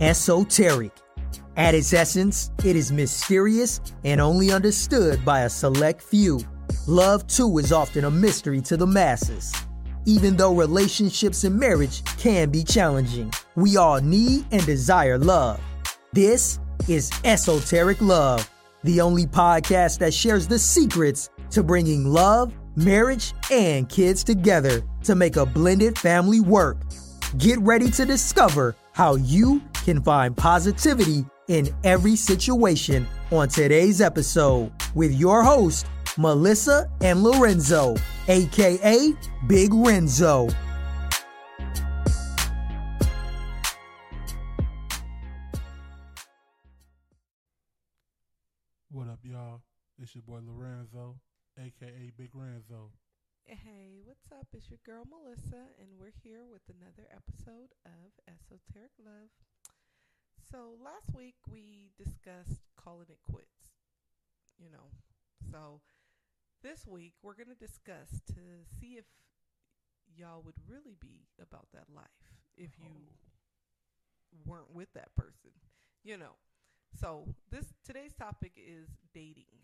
esoteric. At its essence, it is mysterious and only understood by a select few. Love, too, is often a mystery to the masses. Even though relationships and marriage can be challenging, we all need and desire love. This is Esoteric Love, the only podcast that shares the secrets to bringing love, marriage, and kids together to make a blended family work. Get ready to discover how you can find positivity in every situation on today's episode with your host, Melissa and Lorenzo, aka Big Renzo. What up, y'all? It's your boy Lorenzo, aka Big Renzo. Hey, what's up? It's your girl Melissa, and we're here with another episode of Esoteric Love. So, last week we discussed calling it quits, you know. So, this week we're going to discuss to see if y'all would really be about that life if you oh. weren't with that person, you know. So, this today's topic is dating.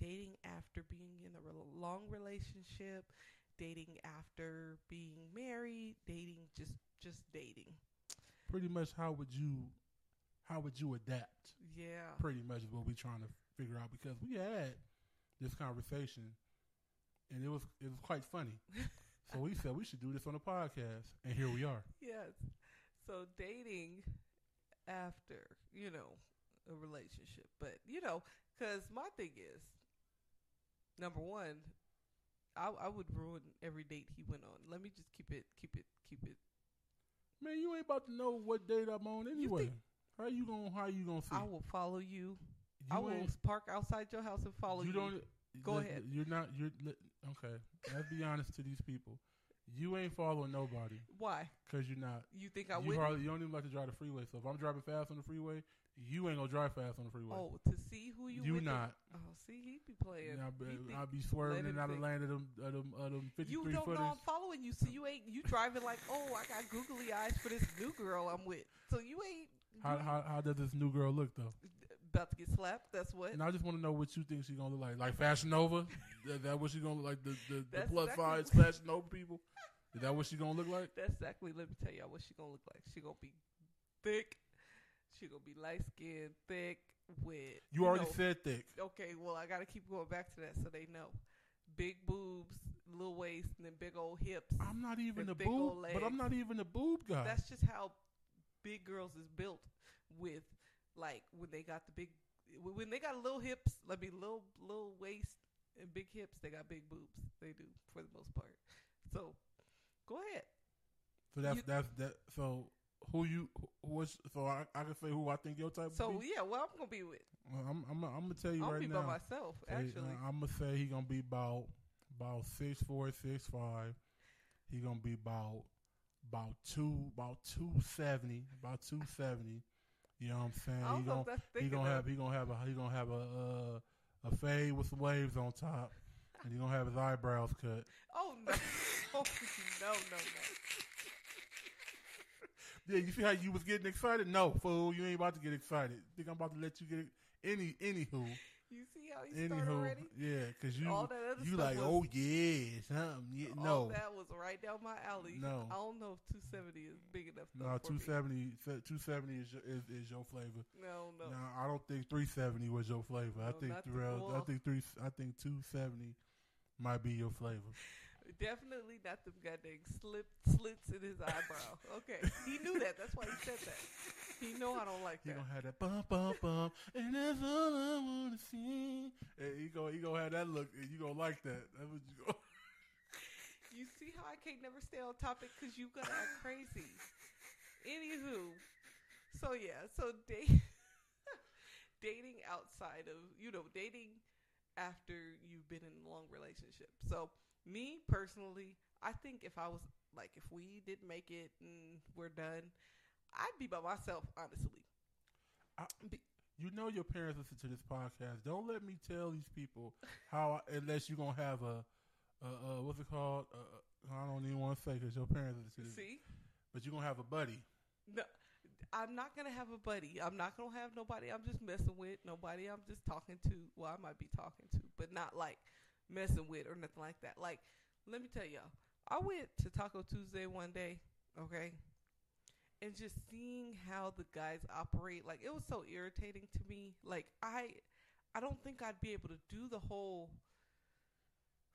Dating after being in a rel- long relationship, dating after being married, dating just just dating. Pretty much, how would you, how would you adapt? Yeah. Pretty much is what we're trying to figure out because we had this conversation, and it was it was quite funny. so we said we should do this on a podcast, and here we are. Yes. So dating after, you know, a relationship. But, you know, cuz my thing is number 1, I I would ruin every date he went on. Let me just keep it keep it keep it Man, you ain't about to know what date I'm on anyway. How you gonna how you gonna see? I will follow you. you I will park outside your house and follow you. you don't. Go ahead. You're not. You're okay. Let's be honest to these people. You ain't following nobody Why? because you're not. You think I you would? you don't even like to drive the freeway. So if I'm driving fast on the freeway, you ain't gonna drive fast on the freeway. Oh, to see who you are. you with not. Oh, see, he be playing. I'll be, He think- I'll be swerving and him out of lane of them, of them, of them 53 You don't footers. know I'm following you, so you ain't you driving like, oh, I got googly eyes for this new girl I'm with. So you ain't How, mm-hmm. how how does this new girl look though? about to get slapped. That's what. And I just want to know what you think she's gonna look like. Like Fashion Nova? that, that what she gonna look like? The the, the plus exactly size Fashion Nova people? Is that what she gonna look like? That's exactly. Let me tell y'all what she gonna look like. She gonna be thick. She gonna be light skinned, thick, with. You already know, said thick. Okay, well I gotta keep going back to that so they know. Big boobs, little waist, and then big old hips. I'm not even The a boob, but I'm not even a boob guy. That's just how big girls is built with like when they got the big when they got little hips, let me little little waist and big hips, they got big boobs. They do for the most part. So go ahead. so that's you- that's that. So who you who was so I, I can say who I think your type. So would be? yeah, well I'm gonna be with Well, I'm I'm I'm gonna tell you I'll right be now. by myself, Hey, actually. uh, I'm gonna say he gonna be about about six four, six five. He gonna be about about two about two seventy, about two seventy. You know what I'm saying? He gonna he gonna have he gonna have a he gonna have a uh, a fade with some waves on top, and he gonna have his eyebrows cut. Oh no. oh, no, no, no. Yeah, you see how you was getting excited? No, fool, you ain't about to get excited. Think I'm about to let you get any anywho. You see how he started Anywho, already? yeah, because you All that other you like, was- oh yeah, something. Yeah, All no, that was right down my alley. No. I don't know if 270 is big enough. no, for me. 270, 270 is your, is, is your flavor. No, no. No, I don't think 370 was your flavor. I think the the real, I think three, I think 270 might be your flavor. Definitely not them goddamn slip slits in his eyebrow. Okay, he knew that. That's why he said that. He know I don't like He that. gonna have that bum bum bum, and that's all I wanna see. And he gonna he gonna have that look, and you gonna like that. You go. You see how I can't never stay on topic because you gonna act crazy. Anywho, so yeah, so date dating outside of you know dating after you've been in a long relationship. So me personally, I think if I was like if we didn't make it and we're done, I'd be by myself honestly. You know your parents listen to this podcast. Don't let me tell these people how I, unless you're gonna have a, a, a what's it called? Uh, I don't even want to say because your parents listen to this. See, But you're gonna have a buddy. no, I'm not gonna have a buddy. I'm not gonna have nobody I'm just messing with. Nobody I'm just talking to. Well, I might be talking to, but not like messing with or nothing like that. Like, let me tell y'all, I went to Taco Tuesday one day, okay, and just seeing how the guys operate, like it was so irritating to me. Like I, I don't think I'd be able to do the whole.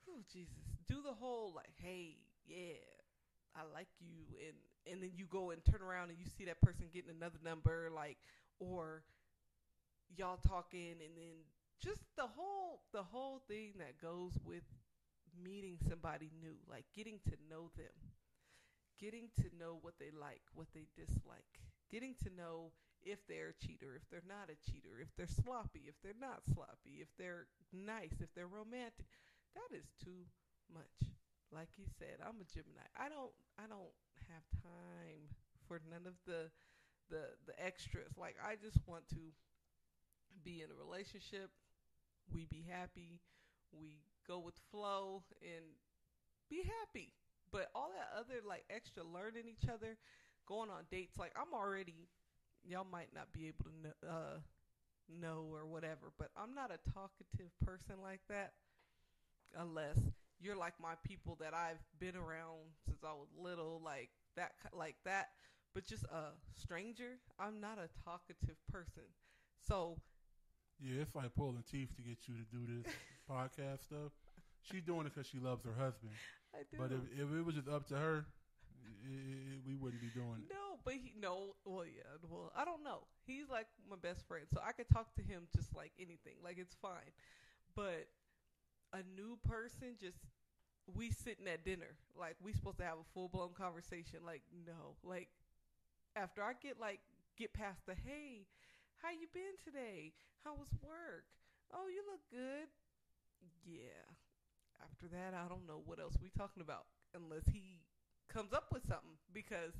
Oh Jesus! Do the whole like, hey, yeah, I like you, and and then you go and turn around and you see that person getting another number, like, or y'all talking, and then just the whole the whole thing that goes with meeting somebody new, like getting to know them, getting to know what they like, what they dislike, getting to know if they're a cheater, if they're not a cheater, if they're sloppy, if they're not sloppy, if they're nice, if they're romantic. That is too much. Like you said, I'm a Gemini. I don't I don't have time for none of the the the extras. Like I just want to be in a relationship, we be happy, we go with flow and be happy. But all that other like extra learning each other, going on dates, like I'm already y'all might not be able to know, uh, know or whatever, but I'm not a talkative person like that unless you're like my people that I've been around since I was little, like that, like that. But just a stranger, I'm not a talkative person. So Yeah, it's like pulling teeth to get you to do this podcast stuff. She's doing it because she loves her husband. I do. But if, if it was just up to her, i i we wouldn't be doing it. No, but he no. Well, yeah. Well, I don't know. He's like my best friend, so I could talk to him just like anything. Like it's fine. But a new person, just we sitting at dinner, like we supposed to have a full blown conversation. Like no, like after I get like get past the hey, how you been today? How was work? Oh, you look good. Yeah. After that, I don't know what else we talking about unless he comes up with something because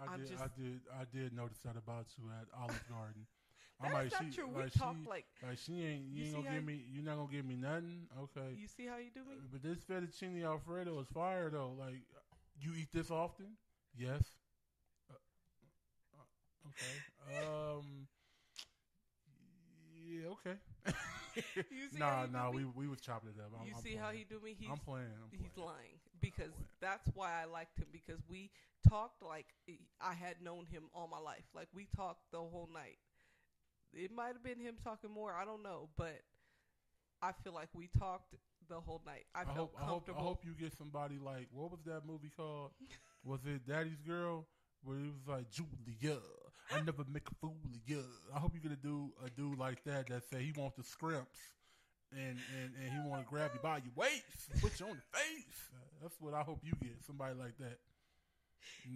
I I'm did, just- I did, I did notice that about you at Olive Garden. that's I'm like, not she, true. We talk she, like like she ain't, You you ain't see gonna how give me, you're not gonna give me nothing. Okay, you see how you do me. but this fettuccine alfredo is fire though. Like, you eat this often? Yes. Uh, uh, okay. Um. Yeah. Okay. You see nah, nah. We we was chopping it up. I'm, you I'm see how playing. he do me? He's I'm playing. I'm playing. he's lying because that's why I liked him because we talked like I had known him all my life. Like we talked the whole night. It might have been him talking more. I don't know, but I feel like we talked the whole night. I, I felt hope, I hope, comfortable. I hope you get somebody like what was that movie called? was it Daddy's Girl? Where he uh, was like Julia, I never make a fool of you. I hope you're gonna do a dude like that that say he wants the scrimps, and and, and he want to grab you by your waist, and put you on the face. Uh, that's what I hope you get. Somebody like that.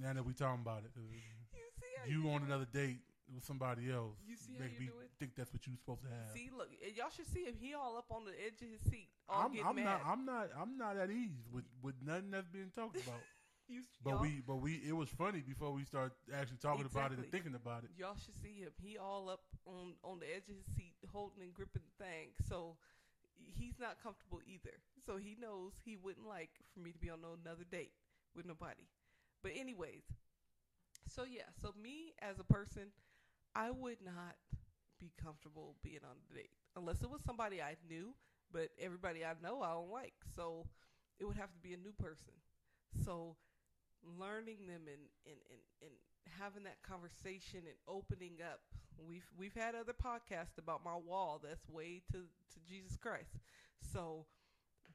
Now that we talking about it, you see how you on another date with somebody else, You see how make you me do it? think that's what you are supposed to have. See, look, eh, y'all should see him. He all up on the edge of his seat, all I'm, I'm not. I'm not. I'm not at ease with with nothing that's being talked about. You, But we, but we, it was funny before we start actually talking about it and thinking about it. Y'all should see him. He all up on on the edge of his seat, holding and gripping the thing. So he's not comfortable either. So he knows he wouldn't like for me to be on no another date with nobody. But anyways, so yeah, so me as a person, I would not be comfortable being on a date unless it was somebody I knew. But everybody I know, I don't like. So it would have to be a new person. So learning them and, and, and, and having that conversation and opening up. We've we've had other podcasts about my wall that's way to, to Jesus Christ. So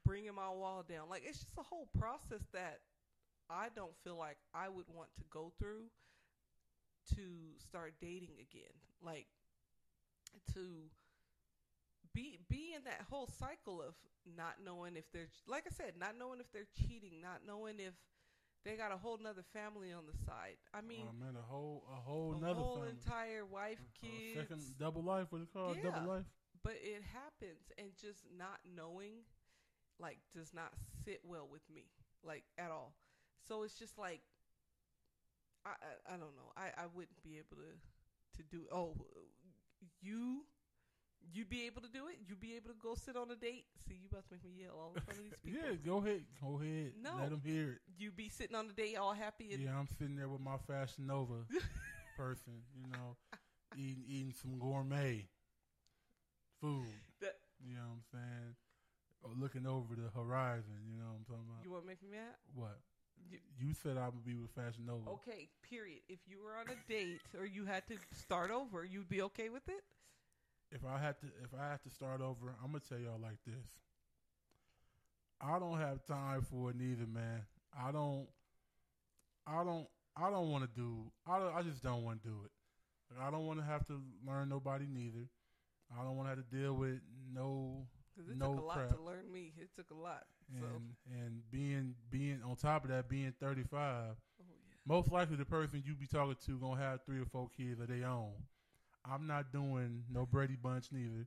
bringing my wall down, like it's just a whole process that I don't feel like I would want to go through to start dating again. Like to be be in that whole cycle of not knowing if they're like I said, not knowing if they're cheating, not knowing if they got a whole nother family on the side. I oh, mean, oh man, a whole, a whole a nother whole family. entire wife, kids. second double life. What it called? Yeah. Double life. but it happens, and just not knowing, like, does not sit well with me, like at all. So it's just like, I I, I don't know. I I wouldn't be able to to do. Oh, you. You'd be able to do it. You'd be able to go sit on a date. See, you about to make me yell all in front of these people. Yeah, go ahead, go ahead. No. Let them hear it. You'd be sitting on a date all happy and Yeah, I'm sitting there with my Fashion Nova, person, you know, eating eating some gourmet food. That- you know what I'm saying? Or looking over the horizon, you know what I'm talking about? You want to make me mad? what? You- You said I would be with Fashion Nova. Okay, period. If you were on a date or you had to start over, you'd be okay with it? If I had to if I had to start over, I'm gonna tell y'all like this. I don't have time for it neither, man. I don't I don't I don't want to do I don't, I just don't want to do it. Like, I don't want to have to learn nobody neither. I don't want to have to deal with no it No took a lot crap. to learn me. It took a lot. and so, and being being on top of that being 35 oh yeah. most likely the person you be talking to gonna have three or four kids of their own. I'm not doing no Brady Bunch neither.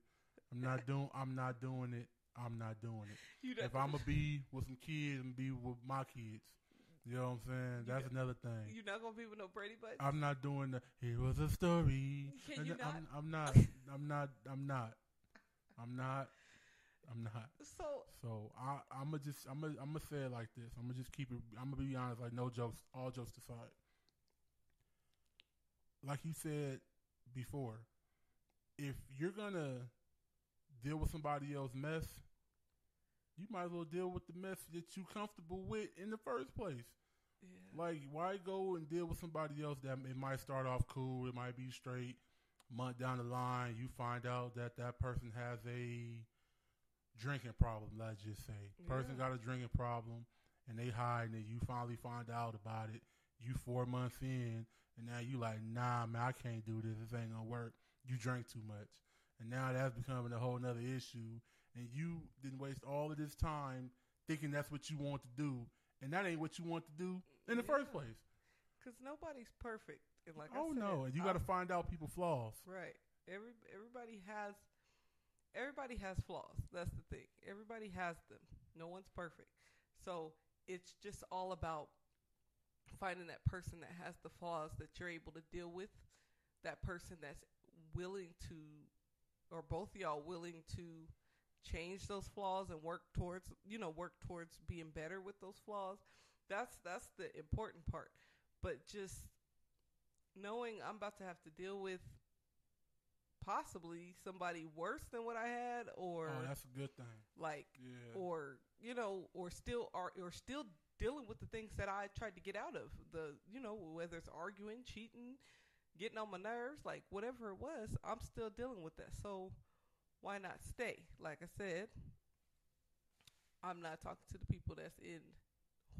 I'm not doing. I'm not doing it. I'm not doing it. If I'm gonna be with some kids and be with my kids, you know what I'm saying. That's another thing. you're not gonna be with no Brady Bunch. I'm not doing the. Here was a story. Can And you I'm, not? I'm not. I'm not. I'm not. I'm not. I'm not. so So I, I'm gonna just, I'm gonna, I'm gonna say it like this. I'm gonna just keep it. I'm gonna be honest, like no jokes, all jokes aside. Like you said before, if you're gonna deal with somebody else's mess, you might as well deal with the mess that you're comfortable with in the first place. yeah. Like, why go and deal with somebody else that it might start off cool, it might be straight. Month down the line, you find out that that person has a drinking problem. Let's just say, person got a drinking problem, and they hiding it. You finally find out about it. You four months in, and now you like, nah, man, I can't do this. This ain't gonna work. You drank too much, and now that's becoming a whole nother issue. And you didn't waste all of this time thinking that's what you want to do, and that ain't what you want to do in the first place. Because nobody's perfect. And like oh I said, no, and you got to find out people flaws. Right. Every everybody has everybody has flaws. That's the thing. Everybody has them. No one's perfect. So it's just all about finding that person that has the flaws that you're able to deal with. That person that's willing to, or both of y'all willing to change those flaws and work towards, you know, work towards being better with those flaws. That's that's the important part. But just knowing I'm about to have to deal with possibly somebody worse than what I had, or oh, that's a good thing. like, Yeah. or you know, or still are or still dealing with the things that I tried to get out of the, you know, whether it's arguing, cheating, getting on my nerves, like whatever it was, I'm still dealing with that. So why not stay? Like I said, I'm not talking to the people that's in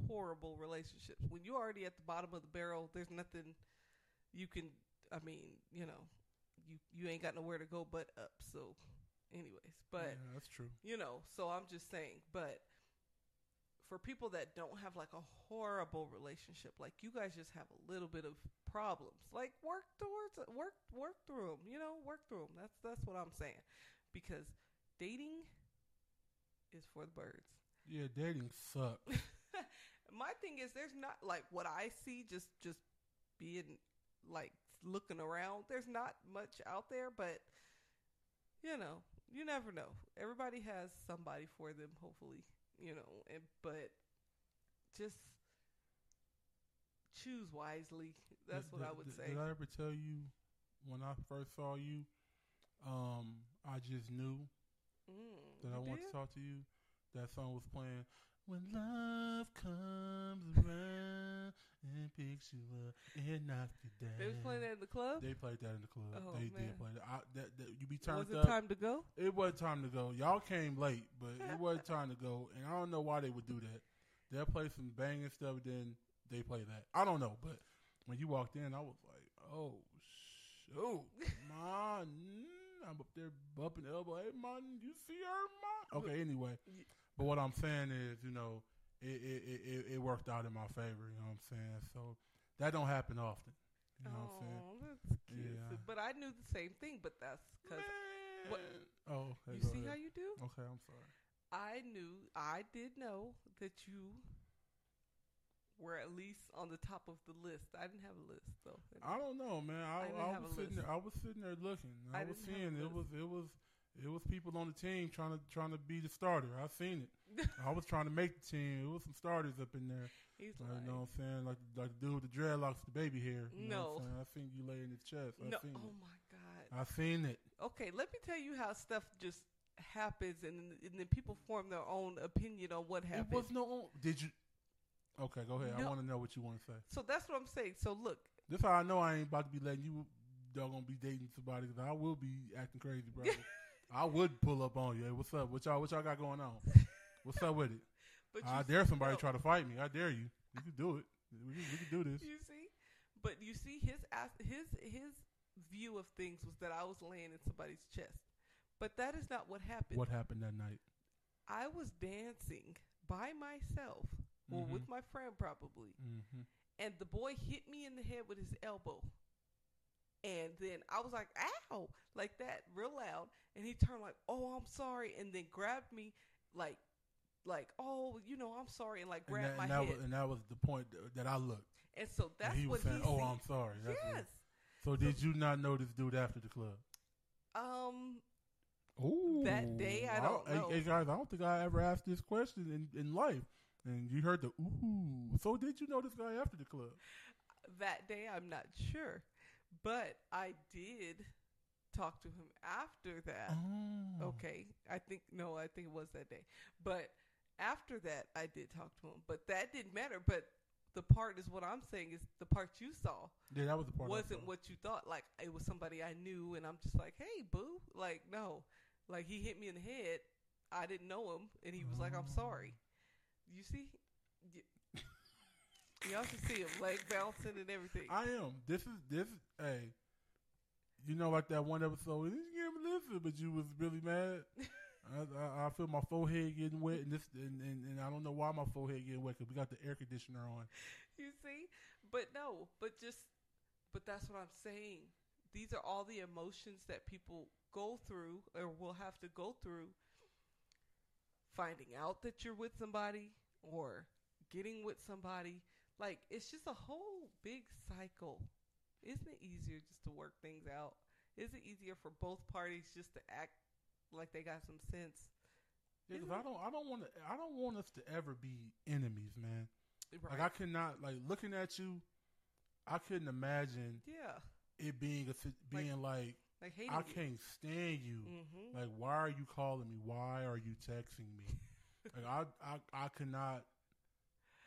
horrible relationships. When you're already at the bottom of the barrel, there's nothing you can. I mean, you know, you you ain't got nowhere to go but up. So, anyways, but yeah, that's true. you know, so I'm just saying, but for people that don't have like a horrible relationship, like you guys just have a little bit of problems, like work towards work work through them, you know, work through them. That's that's what I'm saying, because dating is for the birds. Yeah, dating sucks. My thing is, there's not like what I see. Just just being like looking around. There's not much out there, but you know, you never know. Everybody has somebody for them. Hopefully, you know. And but just choose wisely. That's Did- what I would did- say. Did I ever tell you when I first saw you? Um, I just knew Mm, that I wanted did? to talk to you. That song was playing. When love comes around and picks you up and knocks you down. They was playing that in the club. They played that in the club. Oh, they man. did play that. I, that, that. You be turned Was it up. time to go? It wasn't time to go. Y'all came late, but it wasn't time to go. And I don't know why they would do that. They'll play some banging stuff, then they play that. I don't know, but when you walked in, I was like, oh, shoot, man. I'm up there bumping elbow. Hey, man, you see her, man? Okay, anyway. But what I'm saying is, you know, it, it, it, it, worked out in my favor, you know what I'm saying? So that don't happen often. You know what I'm saying? Oh, that's cute. Yeah. But I knew the same thing. But that's because what- Oh, okay, you see ahead. how you do. Okay, I'm sorry. I knew, I did know that you were at least on the top of the list. I didn't have a list though. I don't know, man. I, I I, was sitting there. I was sitting there looking. I, I was seeing it was it was It was people on the team trying to trying to be the starter. I seen it. I was trying to make the team. It was some starters up in there. He's like, you know what I'm saying? Like like the dude with the dreadlocks, the baby hair. You No. Saying? I seen you lay in his chest. I no, seen oh it. my god. I seen it. Okay, let me tell you how stuff just happens, and, and then people form their own opinion on what happened. It was no. Did you? Okay, go ahead. I want to know what you want to say. so that's what I'm saying. So look, This how I know I ain't about to be letting you Dog gonna be dating somebody 'cause I will be acting crazy, brother. I would pull up on you. Hey, what's up? What y'all? What y'all got going on? What's up with it? but I dare see- somebody no, try to fight me. I dare you. You can do it. We can, we can do this. You see, but you see his his his view of things was that I was laying in somebody's chest, but that is not what happened. What happened that night? I was dancing by myself, or Mhm. with my friend probably, Mm-hmm. and the boy hit me in the head with his elbow. And then I was like, ow, like that, real loud. And he turned like, oh, I'm sorry. And then grabbed me like, like, oh, you know, I'm sorry. And like And grabbed that, my and, that head. was, and that was the point that I looked. and so And that's he was what saying, he "Oh. I'm sorry." That's what- yes. So did you not know this dude after the club? Um, Ooh, That day, I don't hey, know. Hey, guys, I don't think I ever asked this question in, in life. And you heard the ooh. So did you know this guy after the club? that day, I'm not sure. But I did talk to him after that. Oh. Okay. I think no, I think it was that day. But after that I did talk to him. But that didn't matter. But the part is what I'm saying is the part you saw Yeah, that was the part. Wasn't what you thought. Like it was somebody I knew and I'm just like, Hey boo like no. Like he hit me in the head. I didn't know him and he was like, I'm ah. sorry. You see? Y'all should see him leg bouncing and everything. I am. This is this. Hey, you know, like that one episode. You can't listen, but you was really mad. I, I, I feel my forehead getting wet, and this, and, and, and I don't know why my forehead getting wet because we got the air conditioner on. you see but no but just but that's what i'm saying these are all the emotions that people go through or will have to go through finding out that you're with somebody or getting with somebody like it's just a whole big cycle isn't it easier just to work things out is it easier for both parties just to act like they got some sense Yeah, I don't, I don't want to, I don't want us to ever be enemies, man. right Like I cannot, like looking at you, I couldn't imagine yeah it being a, being like, like hating I can't stand you. mm-hmm. Like, why are you calling me? Why are you texting me? like, I, I, I cannot.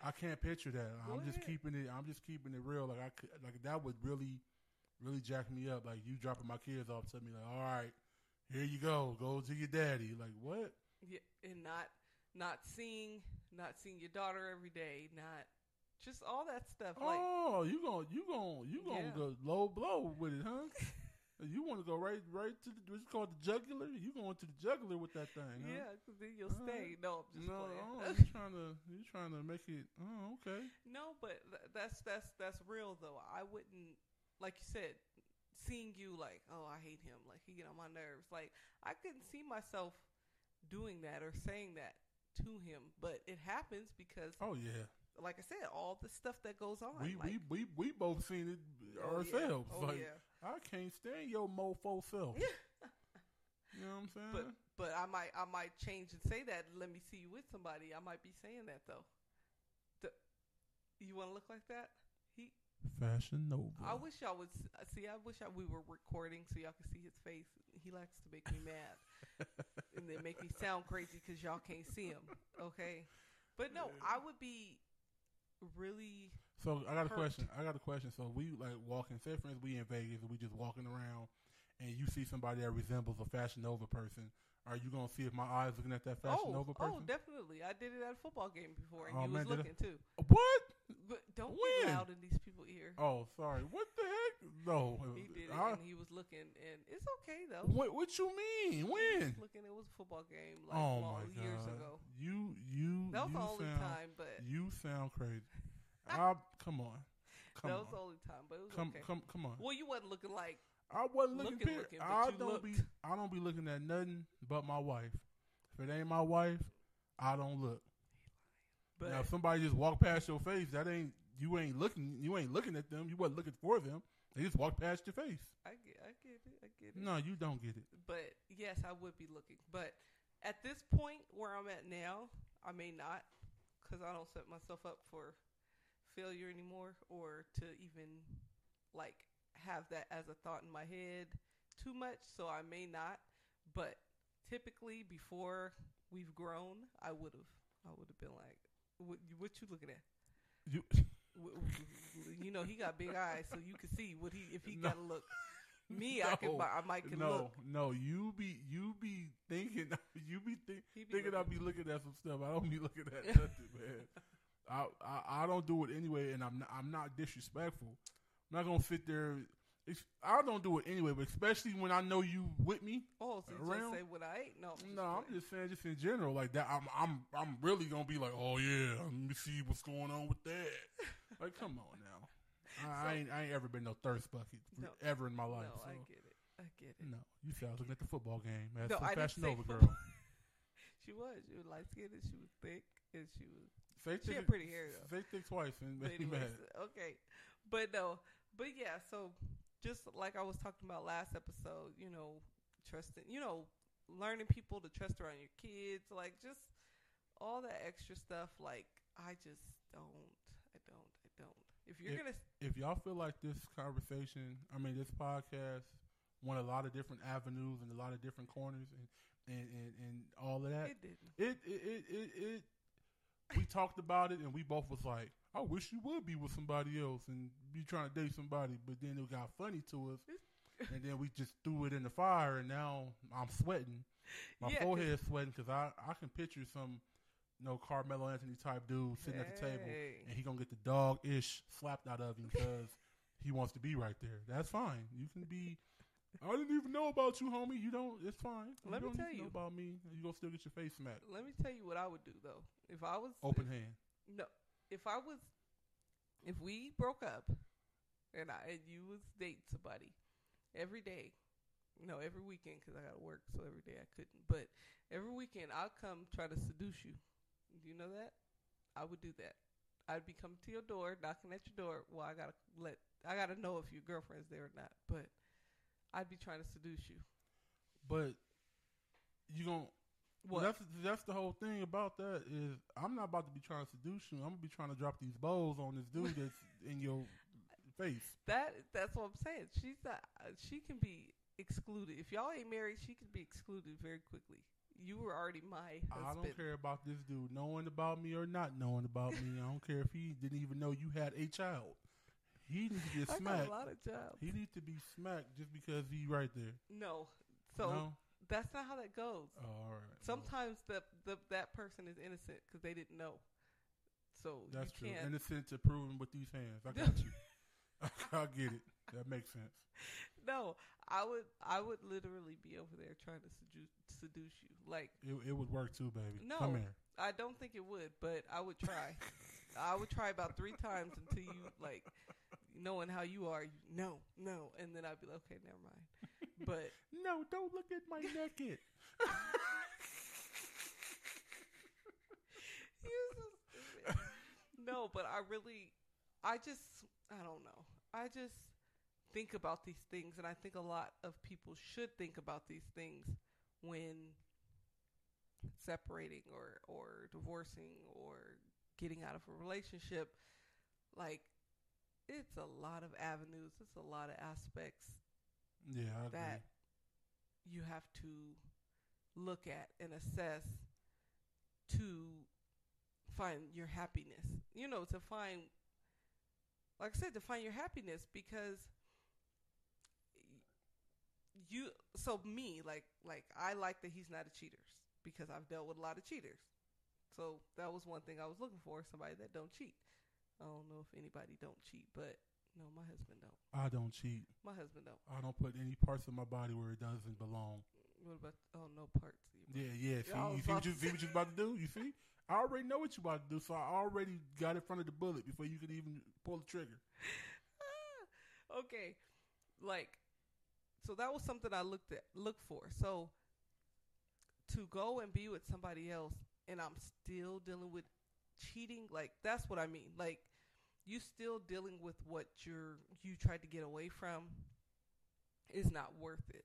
I can't picture that. Go I'm just keeping it. I'm just keeping it real. Like I, could, like that would really, really jack me up. Like you dropping my kids off to me. Like, all right, here you go. Go to your daddy. Like what? Yeah, and not not seeing not seeing your daughter every day, not just all that stuff. Like oh, you gonna you gonna you gonna Yeah. go low blow with it, huh? You want to go right right to the what's called the jugular? You going to the jugular with that thing? Huh? yeah, 'cause then you'll Uh, stay. No, I'm just no, playing. oh, you trying to you trying to make it? Oh, okay. no, but th- that's that's that's real though. I wouldn't like you said seeing you like oh I hate him like he get on my nerves. Like I couldn't see myself doing that or saying that to him, but it happens because Oh yeah, like I said, all the stuff that goes on. we, like, we we we both seen it oh, yeah. ourselves. Oh like yeah. I can't stand your mofo self. you know what I'm saying? But but I might I might change and say that. Let me see you with somebody. I might be saying that though. The, you want to look like that? He. Fashion Nova. I wish y'all would uh, see. I wish I, we were recording so y'all could see his face. He likes to make me mad and then make me sound crazy because y'all can't see him. Okay, but no, I would be really. So I got a hurt. question. I got a question. So we like walking. Say for instance, we in Vegas and we just walking around, and you see somebody that resembles a Fashion Nova person. Are you gonna see if my eyes looking at that Fashion oh, Nova oh, person? oh, definitely. I did it at a football game before, and Oh, you man, was did I- looking too. Uh, what? But don't When? get loud in these people's ear. Oh, sorry. What the heck? No. He did it, I- and he was looking, and it's okay though. what? What you mean? He When? was looking, it was a football game like oh long, my god. years ago. You you That was you the only sound time, but you sound crazy. I, come on. Come that on. was the only time. But it was come okay. come come on. Well, you wasn't looking like I wasn't looking. looking, looking, I don't be. I don't be looking at nothing but my wife. If it ain't my wife, I don't look. but now, if somebody just walk past your face, that ain't you ain't looking. You ain't looking at them. You wasn't looking for them. They just walk past your face. I get, I get it, I get it. No, you don't get it. But yes, I would be looking. But at this point where I'm at now, I may not, because I don't set myself up for failure anymore, or to even like have that as a thought in my head too much. So I may not. But typically, before we've grown, I would have. I would have been like, "What, what you looking at?" You you know, he got big eyes, so you can see what he if he No. got to look. Me, I can, I might can no, look. no. You be you be thinking you be think, be thinking I'll be looking at some stuff. I don't be looking at nothing, man. I, I I don't do it anyway, and I'm not, I'm not disrespectful. I'm not gonna sit there. It's, I don't do it anyway, but especially when I know you with me. Oh, so you Around? just say what I ate? No, I'm No, I'm just saying, just in general, like that. I'm I'm I'm really gonna be like, oh yeah, let me see what's going on with that. like, come on now. I, I ain't I ain't ever been no thirst bucket No. ever in my life. no, so. I get it. I get it. No, you said I was looking at the football game. As No, didn't Fashion Nova girl. She was. She was light skinned and she was thick and she was. Say She had pretty hair though. Say thick twice and But anyways, okay, but no, but yeah. So just like I was talking about last episode, you know, trusting, you know, learning people to trust around your kids, like just all that extra stuff. Like I just don't, I don't, I don't. If you're If- gonna, If y'all feel like this conversation, I mean, this podcast went a lot of different avenues and a lot of different corners and and and, and all of that. it didn't. It it, it it it we talked about it and we both was like, I wish you would be with somebody else and be trying to date somebody, but then it got funny to us. And then we just threw it in the fire, and now I'm sweating. My Yeah, forehead's sweating because I, I can picture some, you know, Carmelo Anthony type dude sitting at the table, and he gonna get the dog ish slapped out of him because he wants to be right there. That's fine. You can be. I didn't even know about you, homie. You don't. It's fine. Let you me don't tell need to you. know about me. You gonna still get your face smacked. Let me tell you what I would do though. If I was Open hand. No, if I was, if we broke up, and I and you was dating somebody every day, no, every weekend because I got to work, so every day I couldn't. But every weekend I'll come try to seduce you. Do you know that? I would do that. I'd be coming to your door, knocking at your door. Well, I gotta let I gotta know if your girlfriend's there or not. But I'd be trying to seduce you. But you gonna. Well, What? that's that's the whole thing about that is I'm not about to be trying to seduce you. I'm gonna be trying to drop these bows on this dude that's in your face. That that's what I'm saying. She's not. She can be excluded if y'all ain't married. She can be excluded very quickly. You were already my I don't care about this dude knowing about me or not knowing about me. I don't care if he didn't even know you had a child. He needs to get I smacked. a lot of jobs. He needs to be smacked just because he right there. no, so no? that's not how that goes. Oh, all right. Well, Sometimes the, the that person is innocent because they didn't know. So that's true. Innocent to proven with these hands. I got you. I get it. That makes sense. no, I would I would literally be over there trying to seduce seduce you. Like It, it would work too, baby. No. Come here. I don't think it would, but I would try. I would try about three times until you like knowing how you are. You, no, no, and then I'd be like, okay, never mind. But No, don't look at my naked. You're so stupid. no, but I really, I just, I don't know. I just think about these things, and I think a lot of people should think about these things when separating or or divorcing or getting out of a relationship. Like, it's a lot of avenues. It's a lot of aspects Yeah, I agree. that you have to look at and assess to find your happiness. You know, to find, like I said, to find your happiness because you. So me, like, like I like that he's not a cheater because I've dealt with a lot of cheaters. So that was one thing I was looking for: somebody that don't cheat. I don't know if anybody don't cheat, but no, my husband don't. I don't cheat. My husband don't. I don't put any parts of my body where it doesn't belong. What about? Oh, no parts. Yeah, yeah. See, Yeah, I was you see what you, see what you're about to do? You see? I already know what you're about to do, so I already got in front of the bullet before you could even pull the trigger. Okay, like, so that was something I looked at, looked for. So to go and be with somebody else, and I'm still dealing with cheating, like that's what I mean. Like you still dealing with what you're you tried to get away from is not worth it.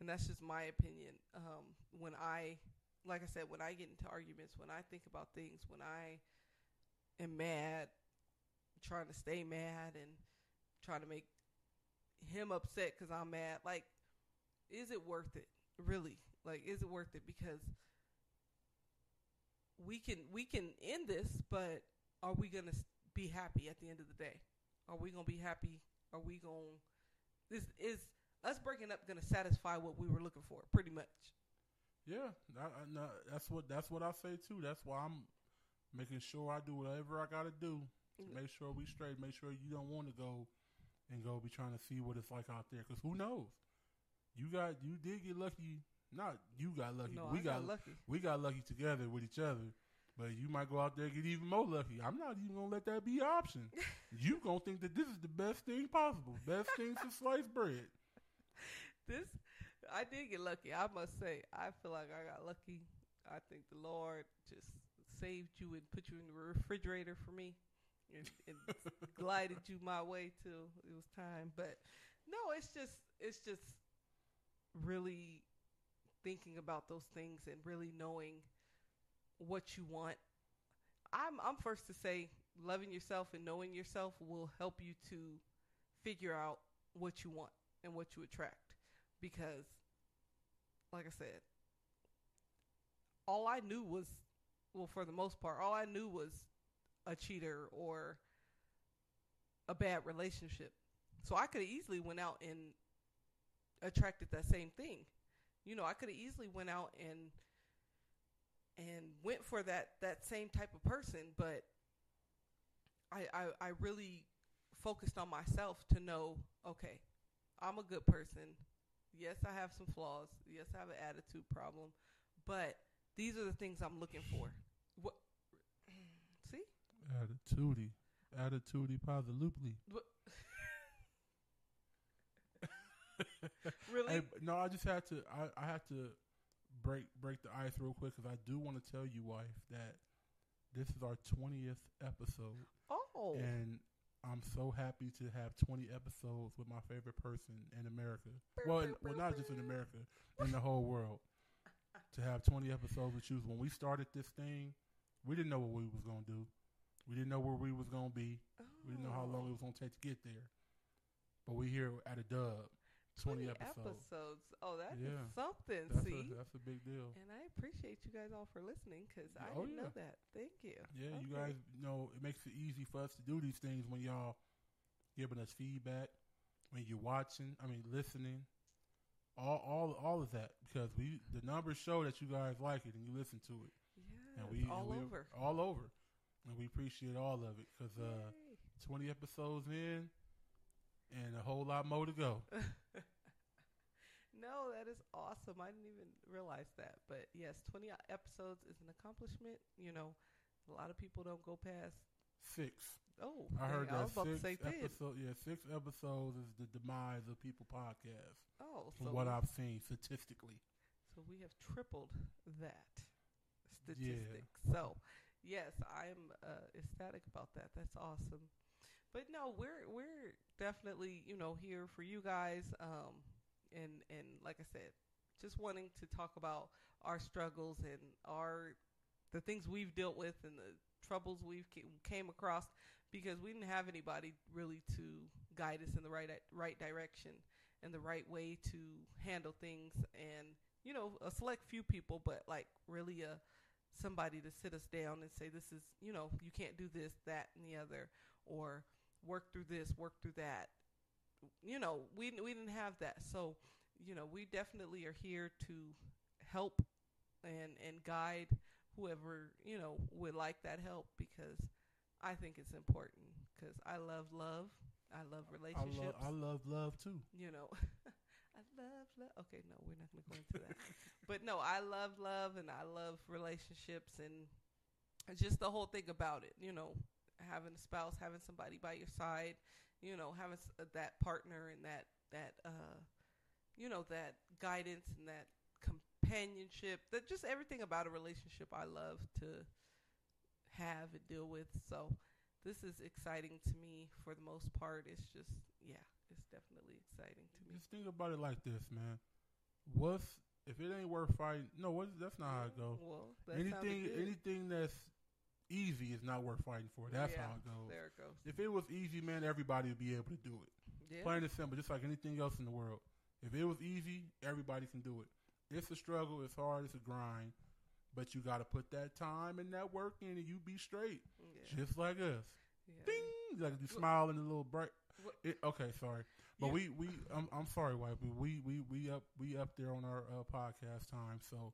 And that's just my opinion. Um, when I, like I said, when I get into arguments, when I think about things, when I am mad, trying to stay mad and trying to make him upset because I'm mad, like, is it worth it? Really? Like, is it worth it? Because we can we can end this, but are we gonna be happy at the end of the day? Are we gonna be happy? Are we gonna this is us breaking up gonna satisfy what we were looking for? Pretty much. Yeah, I, that's what that's what I say too. That's why I'm making sure I do whatever I got to do to Mm. make sure we straight. Make sure you don't want to go and go be trying to see what it's like out there. Because who knows? You got you did get lucky. Not you got lucky. No, we I got, lucky. we got lucky together with each other. But you might go out there and get even more lucky. I'm not even gonna let that be an option. you gonna think that this is the best thing possible. Best thing since sliced bread. This I did get lucky. I must say, I feel like I got lucky. I think the Lord just saved you and put you in the refrigerator for me, and, and glided you my way till it was time. But no, it's just it's just really thinking about those things and really knowing what you want. I'm I'm first to say loving yourself and knowing yourself will help you to figure out what you want and what you attract because like I said all I knew was well for the most part all I knew was a cheater or a bad relationship. So I could easily went out and attracted that same thing. You know, I could have easily went out and and went for that that same type of person, but I I, I really focused on myself to know, okay, I'm a good person. Yes, I have some flaws. Yes, I have an attitude problem, but these are the things I'm looking for. What? See? Attitudey. Attitudey positively. What? really? Hey, no, I just had to. I, I had to break break the ice real quick because I do want to tell you, wife, that this is our twentieth episode, oh, and I'm so happy to have twenty episodes with my favorite person in America. Well, in, well, not just in America, in the whole world. To have twenty episodes with you. When we started this thing, we didn't know what we was gonna do. We didn't know where we was gonna be. We didn't know how long it was gonna take to get there. But we here at a dub. 20 episodes. Oh, that is Yeah. something. That's see, a, that's a big deal. and I appreciate you guys all for listening because I Oh, didn't know that. Thank you. Yeah, you Okay. guys know it makes it easy for us to do these things when y'all giving us feedback, when you're watching, I mean listening, all all all of that because we the numbers show that you guys like it and you listen to it, Yeah, and we all and over. all over, and we appreciate all of it because uh, 20 episodes in, and a whole lot more to go. no, that is awesome. I didn't even realize that. But yes, 20 episodes is an accomplishment. You know, a lot of people don't go past. Six. Oh, I heard dang, I that was about six to say episode. Yeah, six episodes is the demise of people podcast. Oh, From so what I've seen statistically. So we have tripled that statistic. So, yes, I'm uh, ecstatic about that. That's awesome. But no, we're we're definitely you know here for you guys. Um, and and like I said, just wanting to talk about our struggles and our the things we've dealt with and the troubles we've came across because we didn't have anybody really to guide us in the right right direction and the right way to handle things and you know a select few people but like really a somebody to sit us down and say this is you know you can't do this that and the other or work through this work through that. You know we we didn't have that. So you know we definitely are here to help and and guide whoever you know would like that help because I think it's important because I love love. I love I relationships love, I love love too. you know I love love okay no we're not going to go into that. But no I love love and I love relationships and and just the whole thing about it you know having a spouse having somebody by your side you know having uh, that partner and that that uh you know that guidance and that companionship that just everything about a relationship I love to have and deal with so this is exciting to me for the most part. It's just yeah, it's definitely exciting to me. Just think about it like this, man. What's if it ain't worth fighting? No, what, that's not how it goes. Well, Anything, anything that's easy is not worth fighting for. That's Yeah, how it goes. There it goes. If it was easy, man, everybody would be able to do it. Yeah. Plain and simple, just like anything else in the world. If it was easy, everybody can do it. It's a struggle. It's hard. It's a grind. But you got to put that time and that work in, and you be straight, Yeah. just like us. yeah. Ding! Like you Well- smile and a little bright. It, okay, sorry, but we we I'm I'm sorry, wife. but We we we up we up there on our uh, podcast time. So,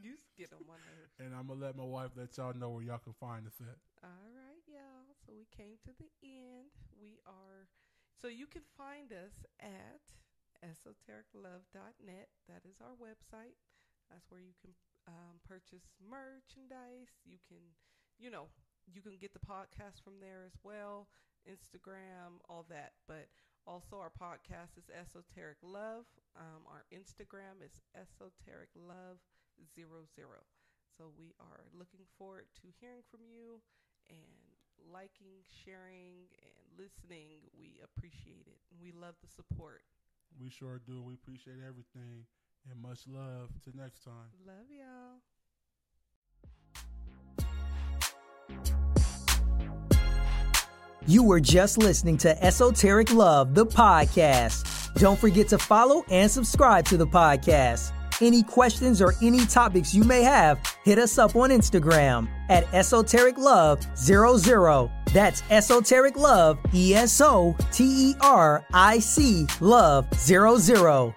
You get on my nerves. and I'm gonna let my wife let y'all know where y'all can find us at. All right, y'all. So we came to the end. We are, so you can find us at esotericlove.net. That is our website. That's where you can um, purchase merchandise. You can, you know, you can get the podcast from there as well. Instagram, all that. But also, our podcast is Esoteric Love. Um, our Instagram is Esoteric Love. So we are looking forward to hearing from you and liking, sharing, and listening. We appreciate it. We love the support. We sure do. We appreciate everything, and much love. Till next time. Love y'all. You were just listening to Esoteric Love, the podcast. Don't forget to follow and subscribe to the podcast. Any questions or any topics you may have, hit us up on Instagram at Esoteric Love 00. That's Esoteric Love, E S O T E R I C Love 00.